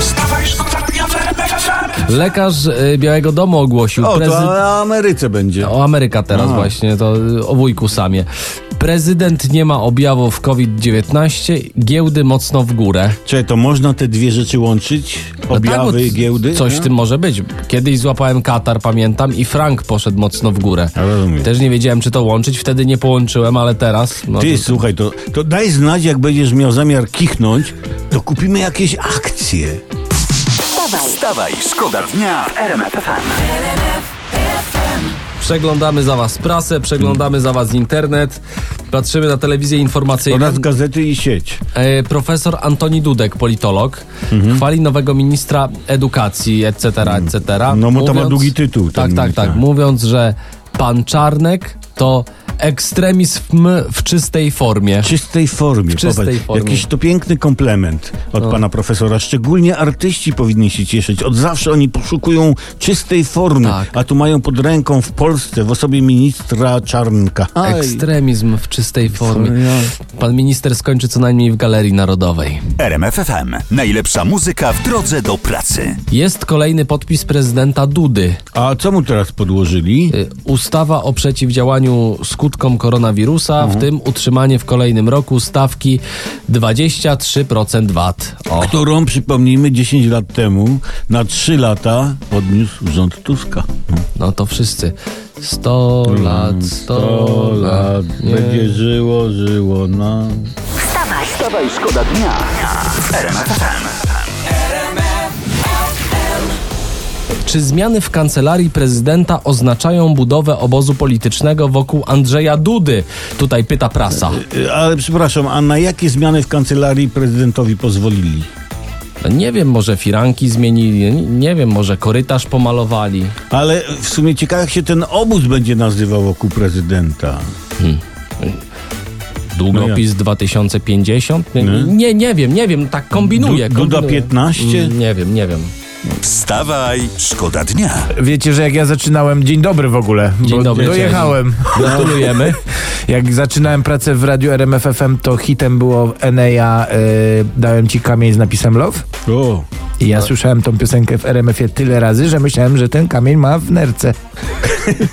Wstawaj, szkoda dnia w. Lekarz y, Białego Domu ogłosił O, prezyd- to o Ameryce będzie. O Ameryka teraz A. właśnie, to o wujku samie. Prezydent nie ma objawów COVID-19, giełdy mocno w górę. Czy to można te dwie rzeczy łączyć? No Objawy tak, i bo giełdy? Coś w tym może być. Kiedyś złapałem Katar, pamiętam, i frank poszedł mocno w górę. Ja rozumiem. Też nie wiedziałem, czy to łączyć, wtedy nie połączyłem, ale teraz... No, Ty, to- słuchaj, to, to daj znać, jak będziesz miał zamiar kichnąć, to kupimy jakieś akcje. Wstawaj, Wstawaj, szkoda dnia w RMF. Przeglądamy za was prasę, przeglądamy za was internet, patrzymy na telewizję informacyjną. Oraz gazety i sieć. E, Profesor Antoni Dudek, politolog, Mhm. chwali nowego ministra edukacji, etc., etc. No, bo to ma długi tytuł, Tak, tak, tak. Mówiąc, że pan Czarnek to ekstremizm w czystej formie. W czystej formie. W czystej Popatrz, formie. Jakiś to piękny komplement od No. pana profesora. Szczególnie artyści powinni się cieszyć. Od zawsze oni poszukują czystej formy, Tak. a tu mają pod ręką w Polsce w osobie ministra Czarnka. Aj. Ekstremizm w czystej formie. Ja- Pan minister skończy co najmniej w Galerii Narodowej. RMF FM. Najlepsza muzyka w drodze do pracy. Jest kolejny podpis prezydenta Dudy. A co mu teraz podłożyli? Y, Ustawa o przeciwdziałaniu skutkom koronawirusa, w tym utrzymanie w kolejnym roku stawki 23% VAT. O. Którą, przypomnijmy, 10 lat temu na 3 lata podniósł rząd Tuska. No to wszyscy. 100 lat, 100 lat. Nie. Będzie żyło, żyło nam. wstawaj, Wstawaj, szkoda dnia w Czy zmiany w kancelarii prezydenta oznaczają budowę obozu politycznego wokół Andrzeja Dudy? Tutaj pyta prasa. Ale przepraszam, a na jakie zmiany w kancelarii prezydentowi pozwolili? Nie wiem, może firanki zmienili, nie wiem, może korytarz pomalowali. Ale w sumie ciekawe, jak się ten obóz będzie nazywał wokół prezydenta. Długopis 2050? Nie, Nie. nie, wiem, nie wiem, tak kombinuję. Du- Duda kombinuję. 15? Mm, Nie wiem, nie wiem. Wstawaj, szkoda dnia. Wiecie, że jak ja zaczynałem, dzień dobry w ogóle, Dzień bo dobry, dojechałem. Gratulujemy. Jak zaczynałem pracę w radiu RMF FM, to hitem było Enea y, Dałem ci kamień z napisem Love. O, I ja słyszałem tą piosenkę w RMF-ie tyle razy, że myślałem, że ten kamień ma w nerce.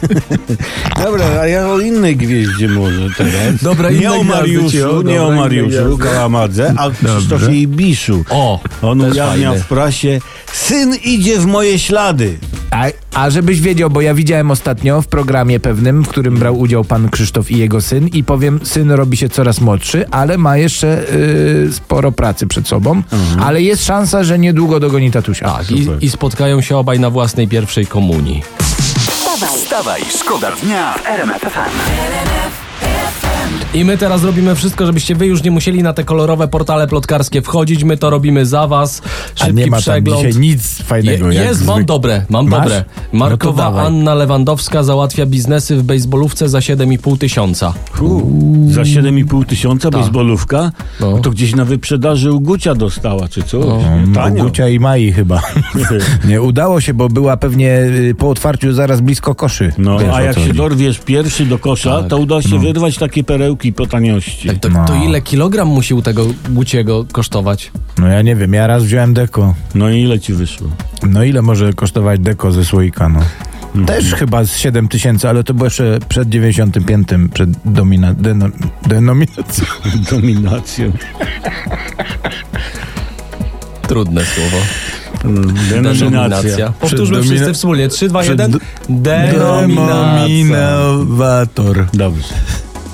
dobra, a ja o innej gwieździe może teraz. Dobra, nie o Mariuszu, nie o Mariuszu gwiazdy. Kałamadze, a Krzysztofie Ibiszu. O, On ujawnia w prasie, syn idzie w moje ślady. A, a żebyś wiedział, bo ja widziałem ostatnio w programie pewnym, w którym brał udział pan Krzysztof i jego syn i powiem, syn robi się coraz młodszy, ale ma jeszcze y, sporo pracy przed sobą, ale jest szansa, że niedługo dogoni tatusia. Tak, i, i spotkają się obaj na własnej pierwszej komunii. wstawaj, Wstawaj, szkoda dnia w RMF FM. I my teraz robimy wszystko, żebyście wy już nie musieli na te kolorowe portale plotkarskie wchodzić. My to robimy za was. A Szybki nie ma tam przegląd. dzisiaj nic fajnego. Je, jest, mam dobre, mam Masz? dobre. No Markowa dawaj. Anna Lewandowska załatwia biznesy w bejsbolówce za 7,5 tysiąca. Za 7,5 tysiąca bejsbolówka, No. no. to gdzieś na wyprzedaży u Gucia dostała, czy coś. Nie, No, Tanio. Gucia i Mai chyba. nie udało się, bo była pewnie y, po otwarciu zaraz blisko koszy. No, Wiesz, a jak co się dorwiesz pierwszy do kosza, Tak. to uda się wyrwać takie perełki po taniości. To, to ile kilogram musi u tego Guciego kosztować? No ja nie wiem, ja raz wziąłem deko. No i ile ci wyszło? No ile może kosztować deko ze słoika, no? Też chyba z 7 tysięcy, ale to było jeszcze przed 95, przed domina, deno, denominacją. Dominacją. Trudne słowo. Denominacja. Powtórzmy Przed wszyscy domina- wspólnie. 3, 2, 1. Przed- Denominacja. Denominator. Dobrze.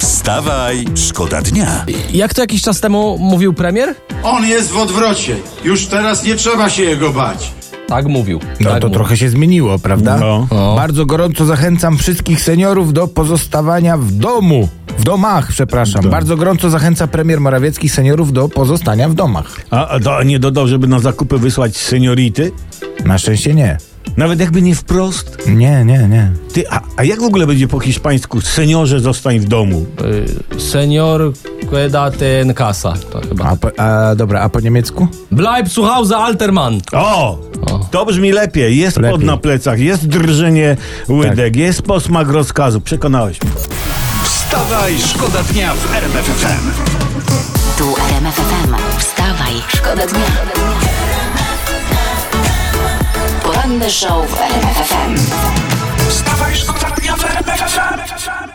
Wstawaj, szkoda dnia. Jak to jakiś czas temu mówił premier? On jest w odwrocie. Już teraz nie trzeba się jego bać. Tak mówił. No tak to mówił. trochę się zmieniło, prawda? No. No. Bardzo gorąco zachęcam wszystkich seniorów do pozostawania w domu. W domach, przepraszam. Bardzo gorąco zachęca premier Morawiecki seniorów do pozostania w domach. A, a to nie dodał, żeby na zakupy wysłać seniority? Na szczęście nie. Nawet jakby nie wprost. Nie, nie, nie. Ty, a, a jak w ogóle będzie po hiszpańsku? Seniorze zostań w domu. Y, Senior quédate en casa. To chyba. A, po, a dobra, a po niemiecku? Bleib zu Hause, Altermann. O! O, To brzmi lepiej. Jest Lepiej. Tak. pod na plecach, jest drżenie łydek, jest posmak rozkazu. Przekonałeś mnie. Wstawaj, szkoda dnia w RMF FM. Tu RMF FM. Wstawaj, szkoda dnia. Show w RMF FM. Wstawaj, szkoda w RMF FM.